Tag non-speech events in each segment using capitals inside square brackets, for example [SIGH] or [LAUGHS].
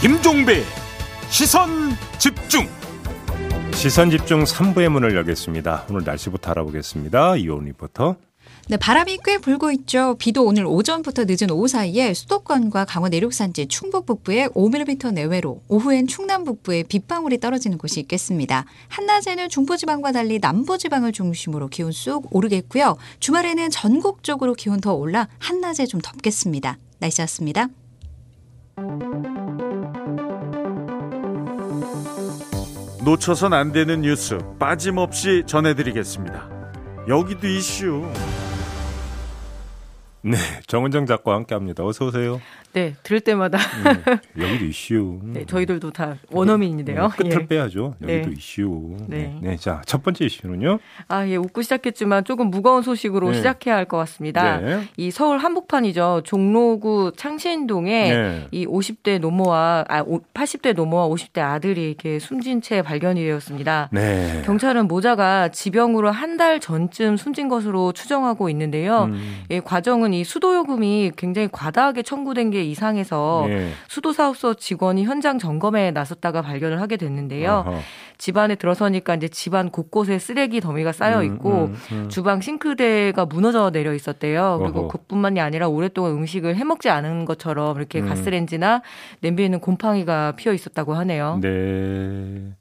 김종배 시선 집중 시선 집중 3부의 문을 열겠습니다. 오늘 날씨부터 알아보겠습니다. 이온 리포터. 네, 바람이 꽤 불고 있죠. 비도 오늘 오전부터 늦은 오후 사이에 수도권과 강원 내륙 산지 충북 북부에 5mm 내외로 오후엔 충남 북부에 빗방울이 떨어지는 곳이 있겠습니다. 한낮에는 중부지방과 달리 남부지방을 중심으로 기온 쑥 오르겠고요. 주말에는 전국적으로 기온 더 올라 한낮에 좀 덥겠습니다. 날씨였습니다. 놓쳐선 안 되는 뉴스 빠짐없이 전해드리겠습니다. 여기도 이슈. 네, 정은정 작가와 함께합니다. 어서 오세요. 네, 들을 때마다 음, 여기도 이슈. [LAUGHS] 네, 저희들도 다 원어민인데요. 음, 끝을 예. 빼야죠. 여기도 네. 이슈. 네. 네. 네. 자, 첫 번째 이슈는요. 아, 예, 웃고 시작했지만 조금 무거운 소식으로 네. 시작해야 할 것 같습니다. 네. 이 서울 한복판이죠. 종로구 창신동에 네. 이 50대 노모와 아, 오- 80대 노모와 50대 아들이 이렇게 숨진 채 발견이 되었습니다. 네. 경찰은 모자가 지병으로 한 달 전쯤 숨진 것으로 추정하고 있는데요. 음, 예, 과정은 이 수도요금이 굉장히 과다하게 청구된 게 이상해서 네. 수도사업소 직원이 현장 점검에 나섰다가 발견을 하게 됐는데요. 어허. 집안에 들어서니까 이제 집안 곳곳에 쓰레기 더미가 쌓여 있고 음, 음, 음. 주방 싱크대가 무너져 내려 있었대요. 그리고 어허. 그뿐만이 아니라 오랫동안 음식을 해먹지 않은 것처럼 이렇게 음. 가스레인지나 냄비에는 곰팡이가 피어 있었다고 하네요. 네.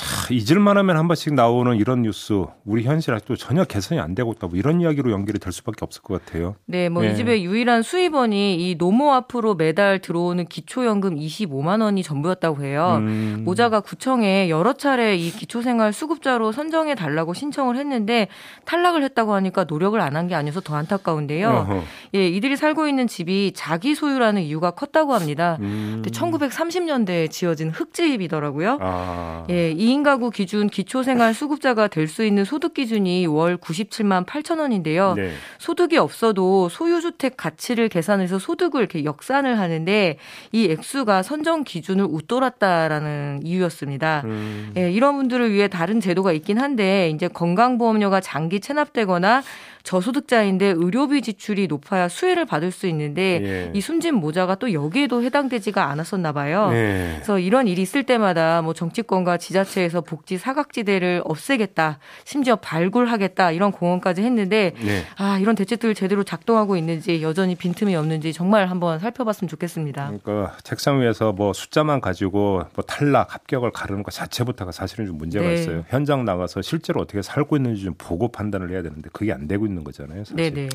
자, 잊을만 하면 한 번씩 나오는 이런 뉴스, 우리 현실 아직도 전혀 개선이 안 되고 있다. 뭐 이런 이야기로 연결이 될 수밖에 없을 것 같아요. 네, 뭐 네. 이 집의 유일한 수입원이 이 노모 앞으로 매달 들어오는 기초연금 25만 원이 전부였다고 해요. 음. 모자가 구청에 여러 차례 이 기초생활 수급자로 선정해 달라고 신청을 했는데 탈락을 했다고 하니까 노력을 안 한 게 아니어서 더 안타까운데요. 어허. 예, 이들이 살고 있는 집이 자기 소유라는 이유가 컸다고 합니다. 음. 근데 1930년대에 지어진 흙집이더라고요. 아. 예, 2인 가구 기준 기초생활 수급자가 될 수 있는 소득 기준이 월 97만 8천 원인데요. 네. 소득이 없어도 소유주택 가치를 계산해서 소득을 이렇게 역산을 하는데 이 액수가 선정 기준을 웃돌았다라는 이유였습니다. 음. 예, 이런 분들을 위해 다른 제도가 있긴 한데 이제 건강보험료가 장기 체납되거나 저소득자인데 의료비 지출이 높아야 수혜를 받을 수 있는데 예. 이 숨진 모자가 또 여기에도 해당되지가 않았었나 봐요. 네. 그래서 이런 일이 있을 때마다 뭐 정치권과 지자체에서 복지 사각지대를 없애겠다, 심지어 발굴하겠다 이런 공언까지 했는데 네. 아 이런 대책들 제대로 작동하고 있는지 여전히 빈틈이 없는지 정말 한번 살펴봤으면 좋겠습니다. 그러니까 책상 위에서 뭐 숫자만 가지고 뭐 탈락, 합격을 가르는 것 자체부터가 사실은 좀 문제가 네. 있어요. 현장 나가서 실제로 어떻게 살고 있는지 좀 보고 판단을 해야 되는데 그게 안 되고 있는 거잖아요. 사실. 네네.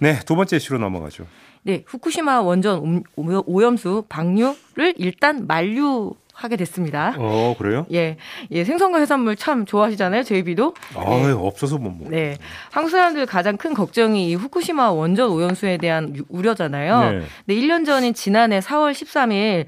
네, 두 번째 이슈로 넘어가죠. 네 후쿠시마 원전 옴- 오- 오염수 방류를 일단 만류. 하게 됐습니다. 어, 그래요? 예, 예, 생선과 해산물 참 좋아하시잖아요, 제이비도. 아, 없어서 못 먹어. 네. 한국 사람들 가장 큰 걱정이 이 후쿠시마 원전 오염수에 대한 유- 우려잖아요. 네. 근데 1년 전인 지난해 4월 13일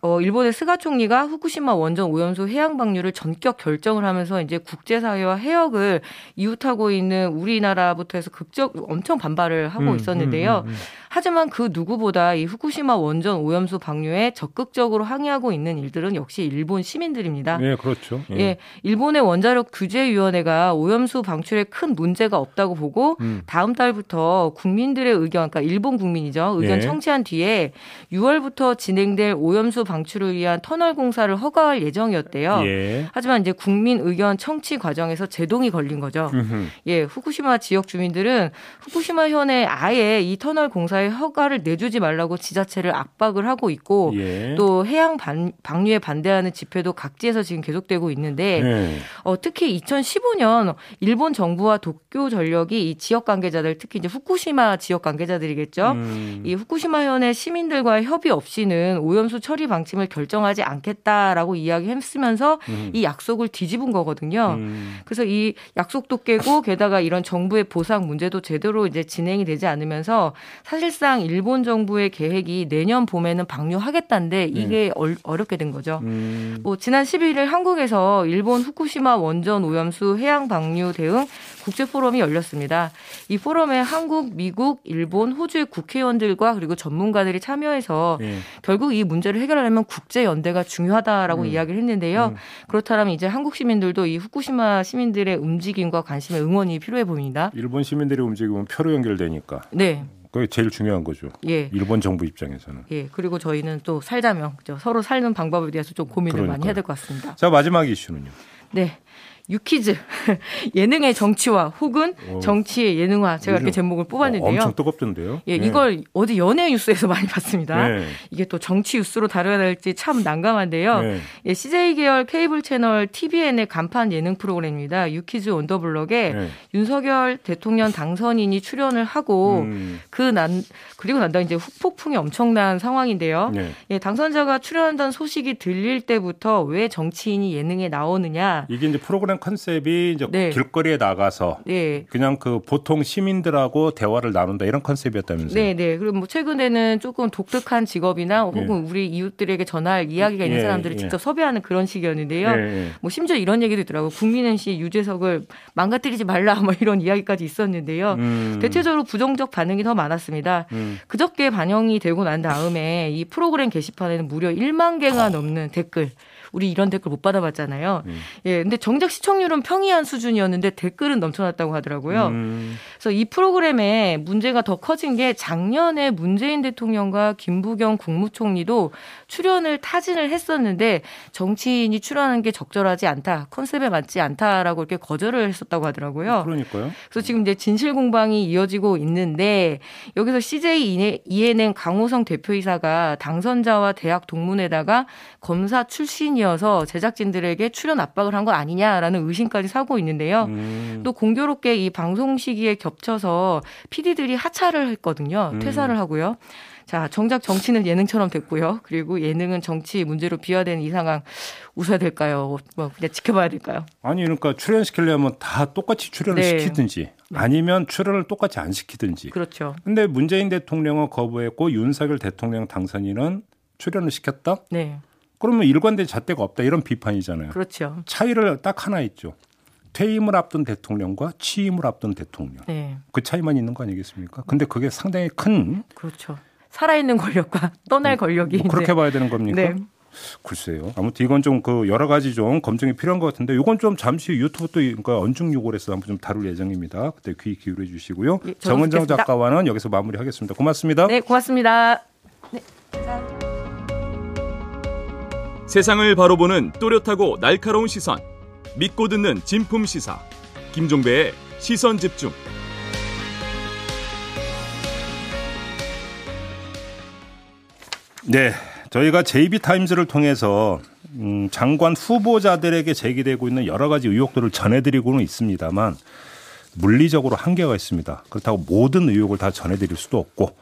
어, 일본의 스가 총리가 후쿠시마 원전 오염수 해양 방류를 전격 결정을 하면서 이제 국제사회와 해역을 이웃하고 있는 우리나라부터 해서 극적 엄청 반발을 하고 음, 있었는데요. 음, 음, 음. 하지만 그 누구보다 이 후쿠시마 원전 오염수 방류에 적극적으로 항의하고 있는 이들은 역시 일본 시민들입니다. 네, 그렇죠. 예, 일본의 원자력 규제위원회가 오염수 방출에 큰 문제가 없다고 보고 음. 다음 달부터 국민들의 의견, 그러니까 일본 국민이죠. 의견 예. 청취한 뒤에 6월부터 진행될 오염수 방출을 위한 터널 공사를 허가할 예정이었대요. 예. 하지만 이제 국민 의견 청취 과정에서 제동이 걸린 거죠. 음흠. 예, 후쿠시마 지역 주민들은 후쿠시마 현에 아예 이 터널 공사에 허가를 내주지 말라고 지자체를 압박을 하고 있고 예. 또 해양 반, 방류에 반대하는 집회도 각지에서 지금 계속되고 있는데 네. 어, 특히 2015년 일본 정부와 도쿄 전력이 이 지역 관계자들 특히 이제 후쿠시마 지역 관계자들이겠죠. 음. 이 후쿠시마 현의 시민들과의 협의 없이는 오염수 처리 방침을 결정하지 않겠다라고 이야기했으면서 음. 이 약속을 뒤집은 거거든요. 음. 그래서 이 약속도 깨고 게다가 이런 정부의 보상 문제도 제대로 이제 진행이 되지 않으면서 사실 상 일본 정부의 계획이 내년 봄에는 방류하겠다는데 이게 얼- 어렵게 된 거죠. 음. 뭐 지난 11일 한국에서 일본 후쿠시마 원전 오염수 해양 방류 대응 국제 포럼이 열렸습니다. 이 포럼에 한국, 미국, 일본, 호주의 국회의원들과 그리고 전문가들이 참여해서 예. 결국 이 문제를 해결하려면 국제 연대가 중요하다라고 음. 이야기를 했는데요. 음. 그렇다면 이제 한국 시민들도 이 후쿠시마 시민들의 움직임과 관심에 응원이 필요해 보입니다. 일본 시민들이 움직이면 표로 연결되니까 네. 그게 제일 중요한 거죠. 예. 일본 정부 입장에서는. 예. 그리고 저희는 또 살자면 그죠? 서로 살는 방법에 대해서 좀 고민을 많이 그러니까요. 해야 될 것 같습니다. 자 마지막 이슈는요. 네. 유퀴즈 [LAUGHS] 예능의 정치화 혹은 오. 정치의 예능화 제가 이렇게 제목을 어, 뽑았는데요. 엄청 뜨겁던데요. 예, 네. 이걸 어디 연예 뉴스에서 [LAUGHS] 많이 봤습니다. 네. 이게 또 정치 뉴스로 다뤄야 될지 참 난감한데요. 네. 예, CJ 계열 케이블 채널 TVN의 간판 예능 프로그램입니다. 유퀴즈 원더블럭에 네. 윤석열 대통령 당선인이 출연을 하고 음, 그난 그리고 난 다음에 이제 후폭풍이 엄청난 상황인데요. 네. 예, 당선자가 출연한다는 소식이 들릴 때부터 왜 정치인이 예능에 나오느냐. 이게 이제 프로그램 컨셉이 이제 네. 길거리에 나가서 예. 그냥 그 보통 시민들하고 대화를 나눈다 이런 컨셉이었다면서요. 네, 네. 그리고 뭐 최근에는 조금 독특한 직업이나 혹은 우리 이웃들에게 전할 이야기가 있는 예, 사람들을 예. 직접 섭외하는 그런 식이었는데요. 네, 네. 뭐 심지어 이런 얘기도 있더라고요. 국민은 씨 유재석을 망가뜨리지 말라 [LAUGHS] 뭐 이런 이야기까지 있었는데요. 음, 대체적으로 부정적 반응이 더 많았습니다. 음. 그저께 반영이 되고 난 다음에 이 프로그램 게시판에는 무려 1만 개가 넘는 댓글. 우리 이런 댓글 못 받아봤잖아요. 음. 예, 근데 정작 시청률은 평이한 수준이었는데 댓글은 넘쳐났다고 하더라고요. 음, 그래서 이 프로그램에 문제가 더 커진 게 작년에 문재인 대통령과 김부겸 국무총리도 출연을 타진을 했었는데 정치인이 출연하는 게 적절하지 않다, 컨셉에 맞지 않다라고 이렇게 거절을 했었다고 하더라고요. 그러니까요. 그래서 지금 이제 진실 공방이 이어지고 있는데 여기서 CJ ENN 강호성 대표이사가 당선자와 대학 동문에다가 검사 출신이 어서 제작진들에게 출연 압박을 한거 아니냐라는 의심까지 사고 있는데요. 음, 또 공교롭게 이 방송 시기에 겹쳐서 PD들이 하차를 했거든요. 음. 퇴사를 하고요. 자, 정작 정치는 예능처럼 됐고요. 그리고 예능은 정치 문제로 비화된 이 상황 웃어야 될까요? 뭐 그냥 지켜봐야 될까요? 아니 그러니까 출연시키려면 다 똑같이 출연을 네. 시키든지 아니면 출연을 똑같이 안 시키든지. 그렇죠. 근데 문재인 대통령은 거부했고 윤석열 대통령 당선인은 출연을 시켰다? 네. 그러면 일관된 잣대가 없다 이런 비판이잖아요. 그렇죠. 차이를 딱 하나 있죠. 퇴임을 앞둔 대통령과 취임을 앞둔 대통령. 네. 그 차이만 있는 거 아니겠습니까? 근데 그게 상당히 큰 그렇죠. 살아있는 권력과 떠날 권력이 뭐 그렇게 봐야 되는 겁니까? 네. 글쎄요. 아무튼 이건 좀 그 여러 가지 좀 검증이 필요한 것 같은데 이건 좀 잠시 후 유튜브 또 그러니까 언중 요구에서 한번 좀 다룰 예정입니다. 그때 귀 기울여 주시고요. 예, 정은정. 작가와는 여기서 마무리하겠습니다. 고맙습니다. 네, 고맙습니다. 세상을 바로 보는 또렷하고 날카로운 시선. 믿고 듣는 진품 시사. 김종배의 시선 집중. 네, 저희가 JB타임즈를 통해서 음, 장관 후보자들에게 제기되고 있는 여러 가지 의혹들을 전해드리고는 있습니다만 물리적으로 한계가 있습니다. 그렇다고 모든 의혹을 다 전해드릴 수도 없고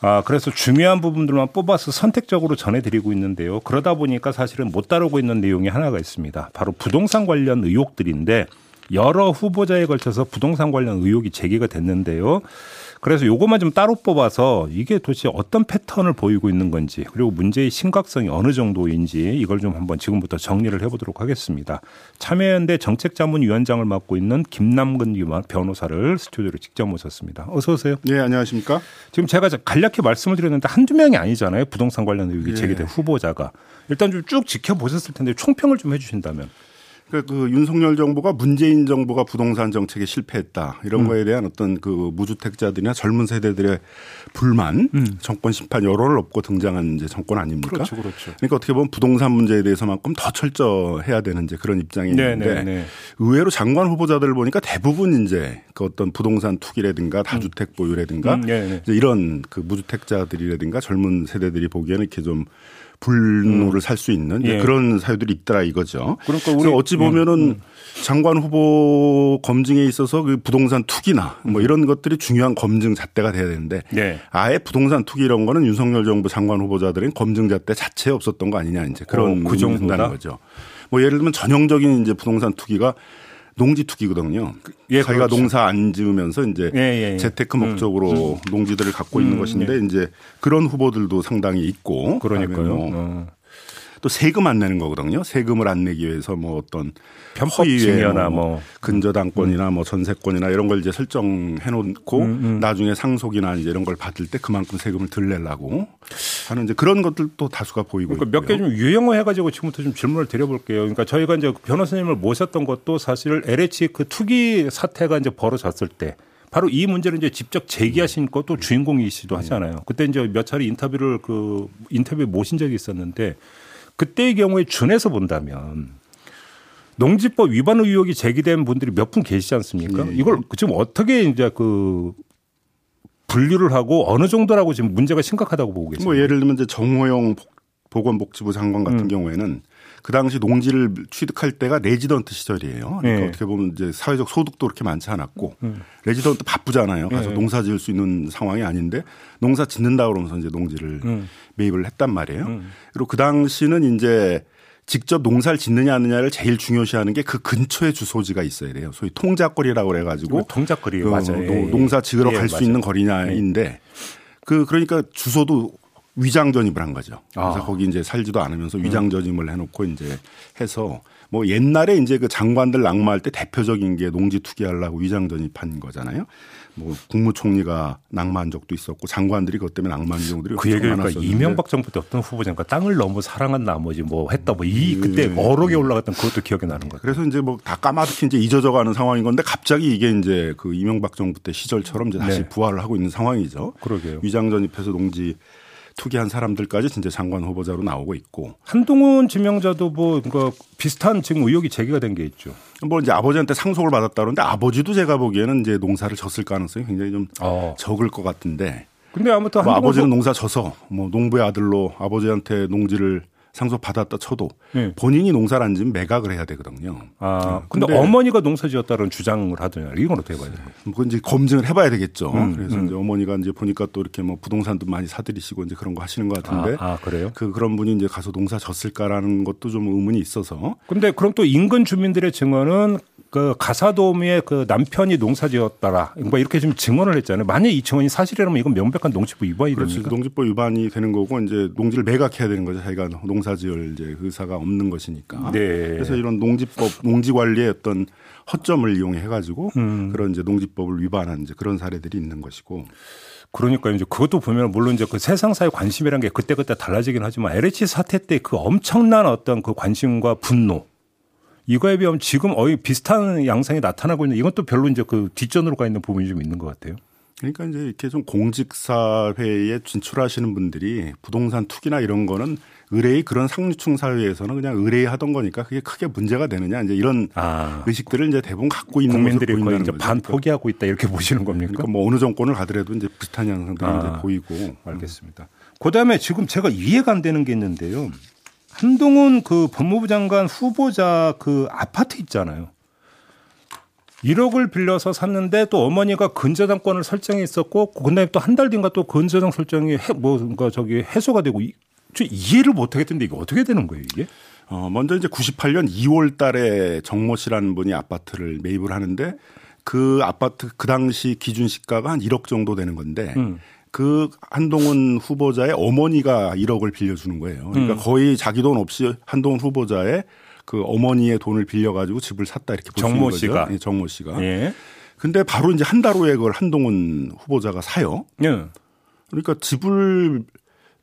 아, 그래서 중요한 부분들만 뽑아서 선택적으로 전해드리고 있는데요. 그러다 보니까 사실은 못 다루고 있는 내용이 하나가 있습니다. 바로 부동산 관련 의혹들인데 여러 후보자에 걸쳐서 부동산 관련 의혹이 제기가 됐는데요. 그래서 요것만 좀 따로 뽑아서 이게 도대체 어떤 패턴을 보이고 있는 건지 그리고 문제의 심각성이 어느 정도인지 이걸 좀 한번 지금부터 정리를 해보도록 하겠습니다. 참여연대 정책자문위원장을 맡고 있는 김남근 변호사를 스튜디오로 직접 모셨습니다. 어서 오세요. 네, 안녕하십니까? 지금 제가 간략히 말씀을 드렸는데 한두 명이 아니잖아요. 부동산 관련 의혹이 예. 제기된 후보자가. 일단 좀 쭉 지켜보셨을 텐데 총평을 좀 해주신다면. 그, 그 윤석열 정부가 문재인 정부가 부동산 정책에 실패했다 이런 음. 거에 대한 어떤 그 무주택자들이나 젊은 세대들의 불만, 정권 심판 여론을 업고 등장한 이제 정권 아닙니까? 음. 그렇죠, 그렇죠. 그러니까 어떻게 보면 부동산 문제에 대해서만큼 더 철저해야 되는 이제 그런 입장이 네, 있는데 네, 네. 의외로 장관 후보자들을 보니까 대부분 이제 그 어떤 부동산 투기라든가 다주택 보유라든가 음, 네, 네. 이제 이런 그 무주택자들이라든가 젊은 세대들이 보기에는 이렇게 좀 불노를 살 수 있는 예. 그런 사유들이 있더라 이거죠. 그러니까 우리- 어찌 보면은 장관 후보 검증에 있어서 그 부동산 투기나 뭐 이런 것들이 중요한 검증 잣대가 돼야 되는데 네. 아예 부동산 투기 이런 거는 윤석열 정부 장관 후보자들은 검증 잣대 자체에 없었던 거 아니냐 이제 그런 어, 그 정도다? 된다는 거죠. 뭐 예를 들면 전형적인 이제 부동산 투기가 농지 투기거든요. 예, 자기가 그렇죠. 농사 안 지으면서 이제 예, 예, 예. 재테크 목적으로 농지들을 갖고 있는 음, 것인데 이제 그런 후보들도 상당히 있고 그러니까요. 뭐 어. 또 세금 안 내는 거거든요. 세금을 안 내기 위해서 뭐 어떤 편법 허위의 증여나 뭐. 근저당권이나 뭐 전세권이나 이런 걸 이제 설정해 놓고 음, 나중에 상속이나 이제 이런 걸 받을 때 그만큼 세금을 덜 내려고 하는 이제 그런 것들도 다수가 보이고 그러니까 몇 개. 좀 유형화해 가지고 지금부터 좀 질문을 드려볼게요. 그러니까 저희가 이제 변호사님을 모셨던 것도 사실 LH 그 투기 사태가 이제 벌어졌을 때 바로 이 문제를 이제 직접 제기하신 것도 주인공이시도 하잖아요. 그때 이제 몇 차례 인터뷰를 그 인터뷰에 모신 적이 있었는데 그때의 경우에 준해서 본다면 농지법 위반 의혹이 제기된 분들이 몇 분 계시지 않습니까? 예. 이걸 지금 어떻게 이제 그 분류를 하고 어느 정도라고 지금 문제가 심각하다고 보고 계세요? 뭐 예를 들면 이제 정호영 복- 보건복지부 장관 같은 음. 경우에는 그 당시 농지를 취득할 때가 레지던트 시절이에요. 그러니까 네. 어떻게 보면 이제 사회적 소득도 그렇게 많지 않았고 음. 레지던트 바쁘잖아요. 가서 네. 농사 지을 수 있는 상황이 아닌데 농사 짓는다 그러면서 이제 농지를 음. 매입을 했단 말이에요. 음. 그리고 그 당시는 이제 직접 농사를 짓느냐 하느냐를 제일 중요시하는 게 그 근처에 주소지가 있어야 돼요. 소위 통작거리라고 그래가지고 통작거리 그 맞아요. 예, 예. 농사 지으러 예, 갈수 맞아요. 있는 거리냐인데 그 그러니까 주소도 위장 전입을 한 거죠. 그래서 아. 거기 이제 살지도 않으면서 위장 전입을 해놓고 이제 해서 뭐 옛날에 이제 그 장관들 낙마할 때 대표적인 게 농지 투기하려고 위장 전입한 거잖아요. 뭐 국무총리가 낙마한 적도 있었고 장관들이 그것 때문에 낙마한 경우들이 그 얘기를 그러니까 이명박 정부 때 어떤 후보자가 땅을 너무 사랑한 나머지 뭐 했다 뭐 이 그때 어록에 올라갔던 그것도 기억이 나는 것 같아요. 그래서 이제 뭐 다 까마득히 이제 잊어져가는 상황인 건데 갑자기 이게 이제 그 이명박 정부 때 시절처럼 이제 다시 네. 부활을 하고 있는 상황이죠. 그러게요. 위장 전입해서 농지 투기한 사람들까지 진짜 장관 후보자로 나오고 있고 한동훈 지명자도 뭐 그러니까 비슷한 지금 의혹이 제기가 된 게 있죠. 뭐 이제 아버지한테 상속을 받았다 그러는데 아버지도 제가 보기에는 이제 농사를 졌을 가능성이 굉장히 좀 어. 적을 것 같은데 근데 아무튼 뭐 아버지는 농사 져서 뭐 농부의 아들로 아버지한테 농지를 상속 받았다 쳐도 네. 본인이 농사를 안 지면 매각을 해야 되거든요. 아, 어, 근데, 근데 어머니가 농사 지었다는 주장을 하더냐. 이건 어떻게 봐야 돼요? 뭐 이제 검증을 해봐야 되겠죠. 음, 그래서 음. 이제 어머니가 이제 보니까 또 이렇게 뭐 부동산도 많이 사들이시고 이제 그런 거 하시는 것 같은데 아, 아, 그래요? 그 그런 분이 이제 가서 농사 졌을까라는 것도 좀 의문이 있어서 근데 그럼 또 인근 주민들의 증언은 그 가사도우미의 그 남편이 농사 지었다라. 뭐 이렇게 좀 증언을 했잖아요. 만약 이 증언이 사실이라면 이건 명백한 농지법 위반이 그렇죠. 됩니까? 농지법 위반이 되는 거고 이제 농지를 매각해야 되는 거죠. 자기가 농사지을 이제 의사가 없는 것이니까. 네. 그래서 이런 농지법 농지 관리의 어떤 허점을 이용해 가지고 음. 그런 이제 농지법을 위반한 이제 그런 사례들이 있는 것이고. 그러니까 이제 그것도 보면 물론 이제 그 세상사의 관심이라는 게 그때그때 달라지긴 하지만 LH 사태 때 그 엄청난 어떤 그 관심과 분노 이거에 비하면 지금 거의 비슷한 양상이 나타나고 있는 이건 또 별로 이제 그 뒷전으로 가 있는 부분이 좀 있는 것 같아요. 그러니까 이제 이렇게 좀 공직 사회에 진출하시는 분들이 부동산 투기나 이런 거는 의뢰의 그런 상류층 사회에서는 그냥 의뢰하던 거니까 그게 크게 문제가 되느냐 이제 이런 아. 의식들을 이제 대부분 갖고 있는 국민들이 거의 이제 거죠. 반 그러니까 포기하고 있다 이렇게 보시는 겁니까? 그러니까 뭐 어느 정권을 가더라도 이제 비슷한 양상들이 아. 이제 보이고 알겠습니다. 그다음에 지금 제가 이해가 안 되는 게 있는데요. 한동훈 그 법무부 장관 후보자 그 아파트 있잖아요. 1억을 빌려서 샀는데 또 어머니가 근저당권을 설정했었고 그다음에 또 한 달 뒤인가 또 근저당 설정이 해, 뭐 그러니까 저기 해소가 되고 이, 저 이해를 못 하겠던데 이게 어떻게 되는 거예요 이게? 어, 먼저 이제 98년 2월 달에 정모 씨라는 분이 아파트를 매입을 하는데 그 아파트 그 당시 기준 시가가 한 1억 정도 되는 건데 음. 그 한동훈 후보자의 어머니가 1억을 빌려주는 거예요. 그러니까 음. 거의 자기 돈 없이 한동훈 후보자의 그 어머니의 돈을 빌려가지고 집을 샀다 이렇게 볼 수 있는 정모 거죠. 씨가. 예, 정모 씨가. 예. 근데 바로 이제 한 달 후에 그걸 한동훈 후보자가 사요. 예. 그러니까 집을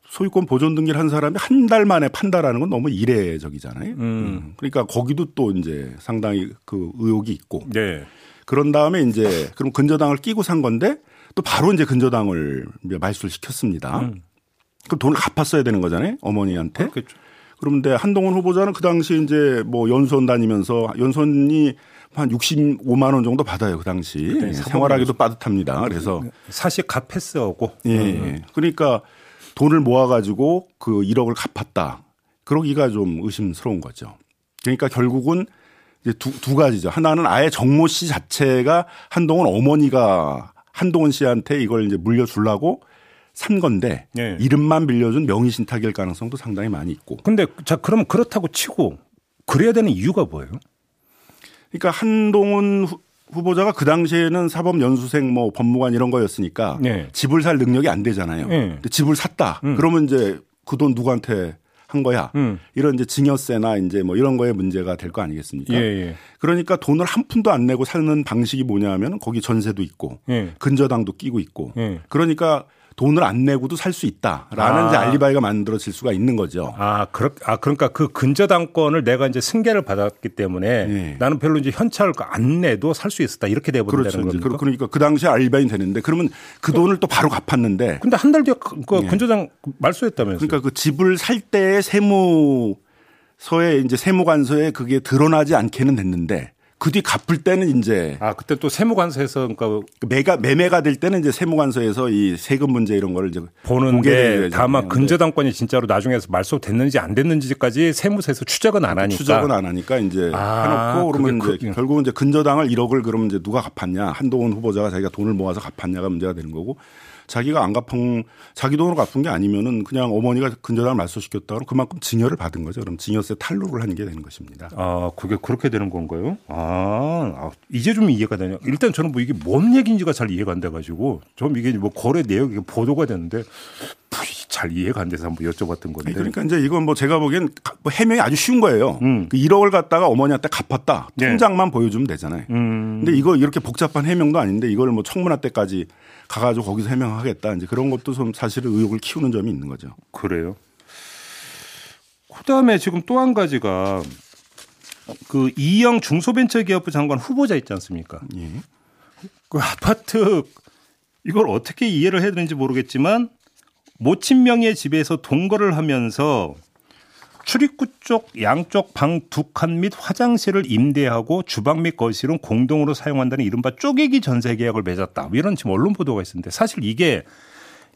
소유권 보존 등기를 한 사람이 한 달 만에 판다라는 건 너무 이례적이잖아요. 음. 그러니까 거기도 또 이제 상당히 그 의혹이 있고 네. 그런 다음에 이제 그럼 근저당을 끼고 산 건데 또 바로 이제 근저당을 이제 말소를 시켰습니다. 음. 그럼 돈을 갚았어야 되는 거잖아요. 어머니한테. 그렇겠죠. 그런데 한동훈 후보자는 그 당시 이제 뭐 연수원 다니면서 연수원이 한 65만 원 정도 받아요. 그 당시. 예, 사법 생활하기도 빠듯합니다. 그래서 사실 갓 패스하고 예. 음. 예. 그러니까 돈을 모아가지고 그 1억을 갚았다. 그러기가 좀 의심스러운 거죠. 그러니까 결국은 이제 두, 두 가지죠. 하나는 아예 정모 씨 자체가 한동훈 어머니가 한동훈 씨한테 이걸 이제 물려주려고 산 건데 예. 이름만 빌려준 명의 신탁일 가능성도 상당히 많이 있고. 근데 자 그럼 그렇다고 치고 그래야 되는 이유가 뭐예요? 그러니까 한동훈 후- 후보자가 그 당시에는 사법 연수생 뭐 법무관 이런 거였으니까 네. 집을 살 능력이 안 되잖아요. 네. 집을 샀다. 음. 그러면 이제 그 돈 누구한테 한 거야? 음. 이런 이제 증여세나 이제 뭐 이런 거에 문제가 될 거 아니겠습니까? 예, 예. 그러니까 돈을 한 푼도 안 내고 사는 방식이 뭐냐면 거기 전세도 있고 예. 근저당도 끼고 있고 예. 그러니까 돈을 안 내고도 살 수 있다라는 아. 이제 알리바이가 만들어질 수가 있는 거죠. 아, 그렇, 아, 그러니까 그 근저당권을 내가 이제 승계를 받았기 때문에 네. 나는 별로 이제 현찰을 안 내도 살 수 있었다. 이렇게 돼버린다는 그렇죠. 겁니까? 그- 그러니까 그 당시에 알리바이 되는데 그러면 그 돈을 또 바로 갚았는데 근데 한 달 뒤에 그그 예. 근저당 말소했다면서요. 그러니까 그 집을 살 때의 세무 서에 이제 세무관서에 그게 드러나지 않게는 됐는데 그 뒤 갚을 때는 이제 아, 그때 또 세무관서에서 그러니까 그 매가 매매가 될 때는 이제 세무관서에서 이 세금 문제 이런 거를 이제 보는데. 다만 근데 근저당권이 진짜로 나중에서 말소 됐는지 안 됐는지까지 세무서에서 추적은 안 하니까. 추적은 안 하니까 이제 아, 해놓고 그러면 이제 그- 결국은 이제 근저당을 1억을 그러면 이제 누가 갚았냐. 한동훈 후보자가 자기가 돈을 모아서 갚았냐가 문제가 되는 거고 자기가 안 갚은 자기 돈으로 갚은 게 아니면은 그냥 어머니가 근저당을 말소시켰다 그러면 그만큼 증여를 받은 거죠. 그럼 증여세 탈루를 하는 게 되는 것입니다. 아, 그게 그렇게 되는 건가요? 아, 아, 이제 좀 이해가 되네요. 일단 저는 뭐 이게 뭔 얘기인지가 잘 이해가 안 돼가지고 좀 이게 뭐 거래 내역이 보도가 됐는데 잘 이해가 안 돼서 한번 여쭤봤던 건데. 그러니까 이제 이건 뭐 제가 보기엔 가- 뭐 해명이 아주 쉬운 거예요. 음. 그 1억을 갖다가 어머니한테 갚았다. 네. 통장만 보여주면 되잖아요. 음. 근데 이거 이렇게 복잡한 해명도 아닌데 이걸 뭐 청문회 때까지 가가지고 거기서 해명하겠다. 이제 그런 것도 좀 사실은 의혹을 키우는 점이 있는 거죠. 그래요. 그다음에 지금 또 한 가지가 그 이영 중소벤처기업부 장관 후보자 있지 않습니까? 예. 그 아파트 이걸 어떻게 이해를 해야 되는지 모르겠지만 모친 명의 집에서 동거를 하면서 출입구 쪽 양쪽 방 두 칸 및 화장실을 임대하고 주방 및 거실은 공동으로 사용한다는 이른바 쪼개기 전세 계약을 맺었다. 뭐 이런 지금 언론 보도가 있었는데 사실 이게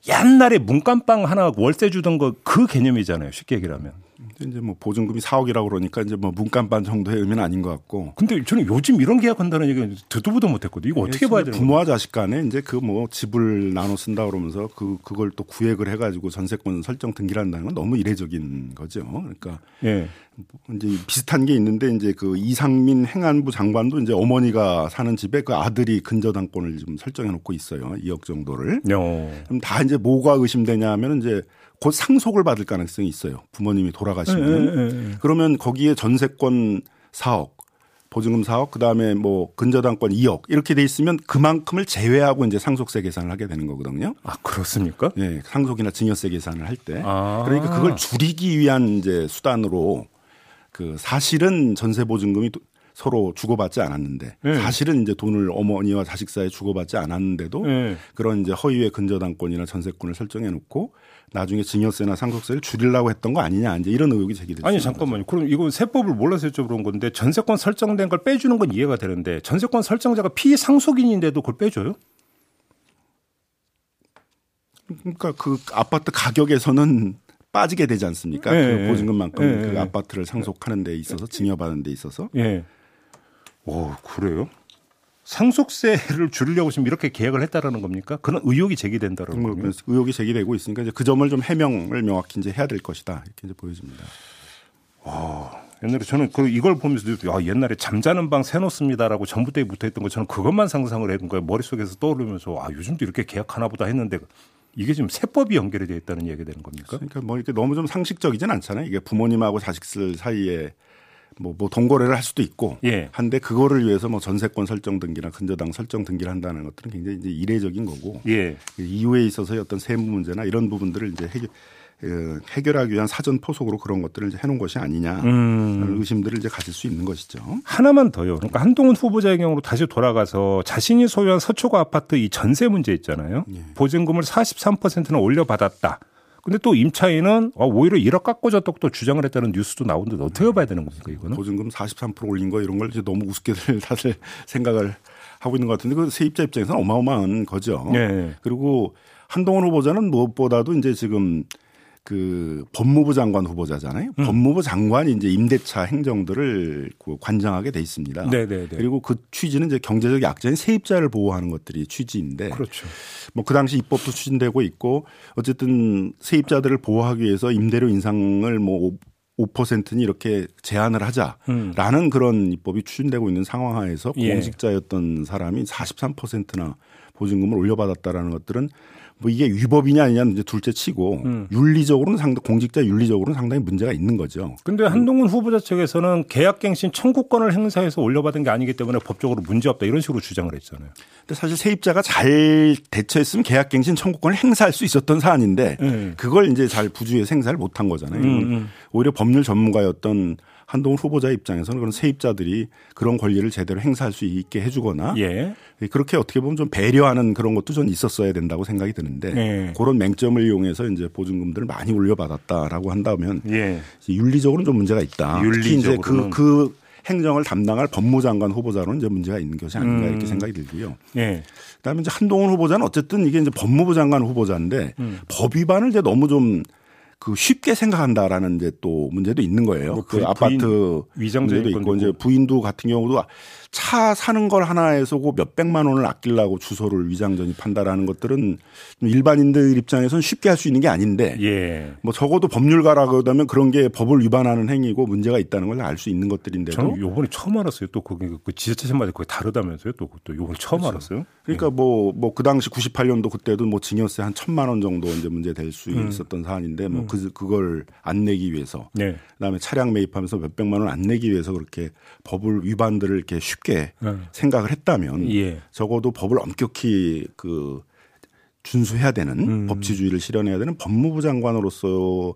옛날에 문간방 하나 월세 주던 거 그 개념이잖아요. 쉽게 얘기하면. 이제 뭐 보증금이 4억이라고 그러니까 이제 뭐 문간반 정도의 의미는 아닌 것 같고. 근데 저는 요즘 이런 계약한다는 얘기는 듣도 보도 못했거든요. 이거 어떻게 봐야 되는 거예요? 부모와 자식 간에 이제 그 뭐 집을 나눠 쓴다 그러면서 그 그걸 또 구획을 해가지고 전세권 설정 등기를 한다는 건 너무 이례적인 거죠. 그러니까 예. 이제 비슷한 게 있는데 이제 그 이상민 행안부 장관도 이제 어머니가 사는 집에 그 아들이 근저당권을 좀 설정해 놓고 있어요. 2억 정도를. 어. 그럼 다 이제 뭐가 의심되냐면 이제 곧 상속을 받을 가능성이 있어요. 부모님이 돌아가시면. 그러면 거기에 전세권 4억, 보증금 4억, 그다음에 뭐 근저당권 2억 이렇게 돼 있으면 그만큼을 제외하고 이제 상속세 계산을 하게 되는 거거든요. 아 그렇습니까? 예, 상속이나 증여세 계산을 할 때. 아. 그러니까 그걸 줄이기 위한 이제 수단으로 그 사실은 전세 보증금이 도- 서로 주고받지 않았는데 네. 사실은 이제 돈을 어머니와 자식 사이에 주고받지 않았는데도 네. 그런 이제 허위의 근저당권이나 전세권을 설정해 놓고 나중에 증여세나 상속세를 줄이려고 했던 거 아니냐 이제 이런 의혹이 제기됐죠. 아니 잠깐만요. 그럼 이건 세법을 몰라서 여쭤보는 건데 전세권 설정된 걸 빼주는 건 이해가 되는데 전세권 설정자가 피상속인인데도 그걸 빼줘요? 그러니까 그 아파트 가격에서는 빠지게 되지 않습니까? 네, 그 보증금만큼 네, 그 네. 아파트를 상속하는 데 있어서 증여받는 데 있어서 예. 오 그래요? 상속세를 줄이려고 지금 이렇게 계약을 했다라는 겁니까? 그런 의혹이 제기된다라는 뭐 거예요. 의혹이 제기되고 있으니까 이제 그 점을 좀 해명을 명확히 이제 해야 될 것이다 이렇게 이제 보여집니다. 옛날에 저는 그 이걸 보면서 야 옛날에 잠자는 방 새놓습니다라고 전부터 붙어있던 거 저는 그것만 상상을 했던 거예요 머릿속에서 떠오르면서 아 요즘도 이렇게 계약하나 보다 했는데 이게 지금 세법이 연결이 되어 있다는 얘기가 되는 겁니까? 그러니까 뭐 이렇게 너무 좀 상식적이진 않잖아요. 이게 부모님하고 자식들 사이에 뭐, 뭐 동거래를 할 수도 있고 예. 한데 그거를 위해서 뭐 전세권 설정 등기나 근저당 설정 등기를 한다는 것들은 굉장히 이제 이례적인 거고 예. 이후에 있어서의 어떤 세무 문제나 이런 부분들을 이제 해결, 어, 해결하기 위한 사전 포석으로 그런 것들을 이제 해놓은 것이 아니냐 음. 의심들을 이제 가질 수 있는 것이죠. 하나만 더요. 그러니까 한동훈 후보자의 경우로 다시 돌아가서 자신이 소유한 서초구 아파트 이 전세 문제 있잖아요. 예. 보증금을 43%는 올려받았다. 근데 또 임차인은 어, 오히려 1억 깎고졌다고 또 주장을 했다는 뉴스도 나오는데 어떻게 봐야 되는 겁니까 이거는? 보증금 43% 올린 거 이런 걸 이제 너무 우습게들 [LAUGHS] 다들 생각을 하고 있는 것 같은데 그 세입자 입장에서는 어마어마한 거죠. 예. 그리고 한동훈 후보자는 무엇보다도 이제 지금 그 법무부 장관 후보자잖아요. 음. 법무부 장관이 이제 임대차 행정들을 그 관장하게 돼 있습니다. 네네네. 그리고 그 취지는 이제 경제적 약자인 세입자를 보호하는 것들이 취지인데 그렇죠. 뭐 그 당시 입법도 추진되고 있고 어쨌든 세입자들을 보호하기 위해서 임대료 인상을 뭐 5%는 이렇게 제한을 하자라는 그런 입법이 추진되고 있는 상황 하에서 예. 공직자였던 사람이 43%나 보증금을 올려받았다라는 것들은 뭐 이게 위법이냐 아니냐는 이제 둘째 치고 음. 윤리적으로는 상당 공직자 윤리적으로는 상당히 문제가 있는 거죠. 근데 한동훈 후보자 측에서는 계약갱신 청구권을 행사해서 올려받은 게 아니기 때문에 법적으로 문제없다 이런 식으로 주장을 했잖아요. 근데 사실 세입자가 잘 대처했으면 계약갱신 청구권을 행사할 수 있었던 사안인데 음. 그걸 이제 잘 부주의해서 행사를 못한 거잖아요. 음, 음. 오히려 법률 전문가였던 한동훈 후보자 입장에서는 그런 세입자들이 그런 권리를 제대로 행사할 수 있게 해주거나 예. 그렇게 어떻게 보면 좀 배려하는 그런 것도 좀 있었어야 된다고 생각이 드는데 예. 그런 맹점을 이용해서 이제 보증금들을 많이 올려받았다라고 한다면 예. 윤리적으로는 좀 문제가 있다. 특히 이제 그, 윤리적으로는. 그 행정을 담당할 법무장관 후보자로는 이제 문제가 있는 것이 아닌가 음. 이렇게 생각이 들고요. 예. 그다음에 이제 한동훈 후보자는 어쨌든 이게 이제 법무부 장관 후보자인데 음. 법 위반을 이제 너무 좀 그 쉽게 생각한다라는 이제 또 문제도 있는 거예요. 뭐그 부- 아파트 문제도 있고 이제 부인도 같은 경우도 차 사는 걸 하나에서 그 몇백만 원을 아끼려고 주소를 위장 전입한다라는 것들은 좀 일반인들 입장에서는 쉽게 할 수 있는 게 아닌데 예. 뭐 적어도 법률가라고 하면 그런 게 법을 위반하는 행위고 문제가 있다는 걸 알 수 있는 것들인데도 저는 요번에 처음 알았어요. 또 거기 그 지자체마다 거의 다르다면서요. 또, 또 요번에 처음 알았어요. 그러니까 뭐뭐그 당시 98년도 그때도 뭐 징역세 한 천만 원 정도 이제 문제 될수 음. 있었던 사안인데 뭐그 그걸 안 내기 위해서 네. 그다음에 차량 매입하면서 몇 백만 원 안 내기 위해서 그렇게 법을 위반들을 이렇게 쉽게 네. 생각을 했다면 예. 적어도 법을 엄격히 그 준수해야 되는 음. 법치주의를 실현해야 되는 법무부 장관으로서의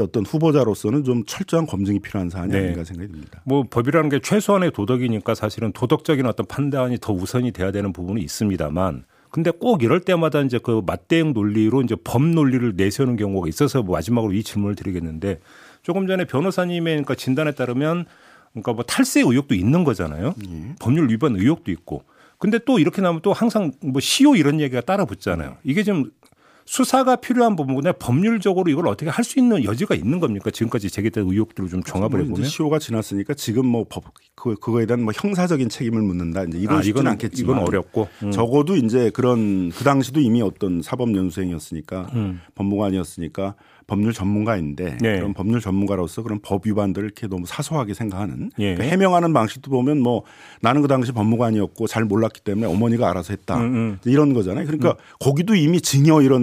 어떤 후보자로서는 좀 철저한 검증이 필요한 사안이 네. 아닌가 생각이 듭니다. 뭐 법이라는 게 최소한의 도덕이니까 사실은 도덕적인 어떤 판단이 더 우선이 돼야 되는 부분이 있습니다만 근데 꼭 이럴 때마다 이제 그 맞대응 논리로 이제 법 논리를 내세우는 경우가 있어서 뭐 마지막으로 이 질문을 드리겠는데 조금 전에 변호사님의 그러니까 진단에 따르면 그러니까 뭐 탈세 의혹도 있는 거잖아요. 법률 위반 의혹도 있고. 근데 또 이렇게 나면 또 항상 뭐 시효 이런 얘기가 따라 붙잖아요. 이게 좀 수사가 필요한 부분에 법률적으로 이걸 어떻게 할 수 있는 여지가 있는 겁니까? 지금까지 제기된 의혹들을 좀 종합을 뭐 해보면. 시효가 지났으니까 지금 뭐 법 그, 그거에 대한 뭐 형사적인 책임을 묻는다 이제 이런 아, 이건 않겠지만 이건 어렵고 음. 적어도 이제 그런 그 당시도 이미 어떤 사법 연수생이었으니까 음. 법무관이었으니까 법률 전문가인데 네. 그런 법률 전문가로서 그런 법 위반들을 이렇게 너무 사소하게 생각하는 예. 그 해명하는 방식도 보면 뭐 나는 그 당시 법무관이었고 잘 몰랐기 때문에 어머니가 알아서 했다 음, 음. 이런 거잖아요. 그러니까 거기도 이미 증여 이런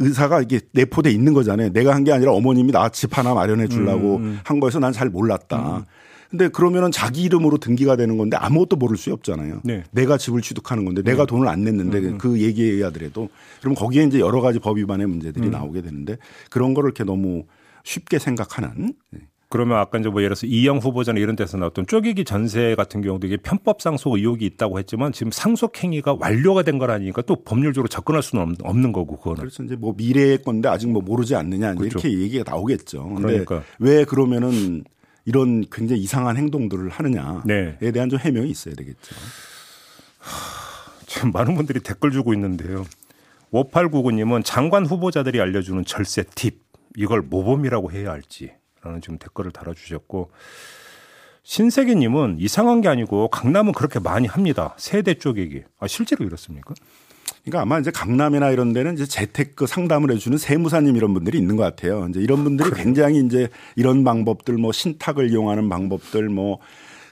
의사가 이게 내포돼 있는 거잖아요. 내가 한 게 아니라 어머님이 나 집 하나 마련해 주려고 음, 한 거여서 난 잘 몰랐다. 근데 그러면은 자기 이름으로 등기가 되는 건데 아무것도 모를 수 없잖아요. 네. 내가 집을 취득하는 건데 내가 돈을 안 냈는데 그 얘기에 의하더라도 그럼 거기에 이제 여러 가지 법 위반의 문제들이 나오게 되는데 그런 거를 이렇게 너무 쉽게 생각하는 네. 그러면 아까 이제 뭐 예를 들어서 이영 후보자나 이런 데서 나왔던 쪼개기 전세 같은 경우도 이게 편법 상속 의혹이 있다고 했지만 지금 상속 행위가 완료가 된 거라니까 또 법률적으로 접근할 수는 없- 없는 거고 그거는. 그래서 이제 뭐 미래의 건데 아직 뭐 모르지 않느냐 그렇죠. 이렇게 얘기가 나오겠죠. 근데 그러니까. 왜 그러면은 이런 굉장히 이상한 행동들을 하느냐에 네. 대한 좀 해명이 있어야 되겠죠. 지금 많은 분들이 댓글 주고 있는데요. 5899님은 장관 후보자들이 알려주는 절세 팁 이걸 모범이라고 해야 할지 라는 지금 댓글을 달아주셨고 신세계님은 이상한 게 아니고 강남은 그렇게 많이 합니다. 세대 쪼개기. 아 실제로 이렇습니까? 그러니까 아마 이제 강남이나 이런 데는 이제 재테크 상담을 해주는 세무사님 이런 분들이 있는 것 같아요. 이제 이런 분들이 굉장히 이제 이런 방법들 뭐 신탁을 이용하는 방법들 뭐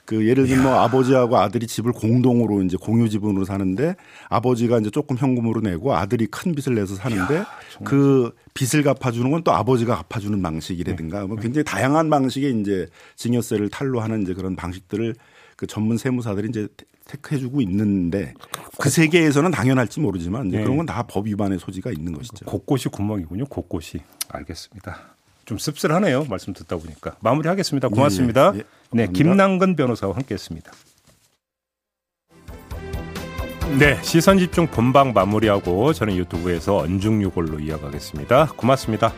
그 예를 들면 뭐 아버지하고 아들이 집을 공동으로 이제 공유 지분으로 사는데 아버지가 이제 조금 현금으로 내고 아들이 큰 빚을 내서 사는데 그 빚을 갚아주는 건 또 아버지가 갚아주는 방식이라든가 뭐 굉장히 다양한 방식의 이제 증여세를 탈루하는 이제 그런 방식들을 그 전문 세무사들이 이제 택해주고 있는데 그 세계에서는 당연할지 모르지만 네. 그런 건 다 법 위반의 소지가 있는 것이죠. 곳곳이 구멍이군요. 곳곳이. 알겠습니다. 좀 씁쓸하네요. 말씀 듣다 보니까. 마무리하겠습니다. 고맙습니다. 예, 예. 네. 김남근 변호사와 함께했습니다. 네, 시선 집중 본방 마무리하고 저는 유튜브에서 언중유골로 이어가겠습니다. 고맙습니다.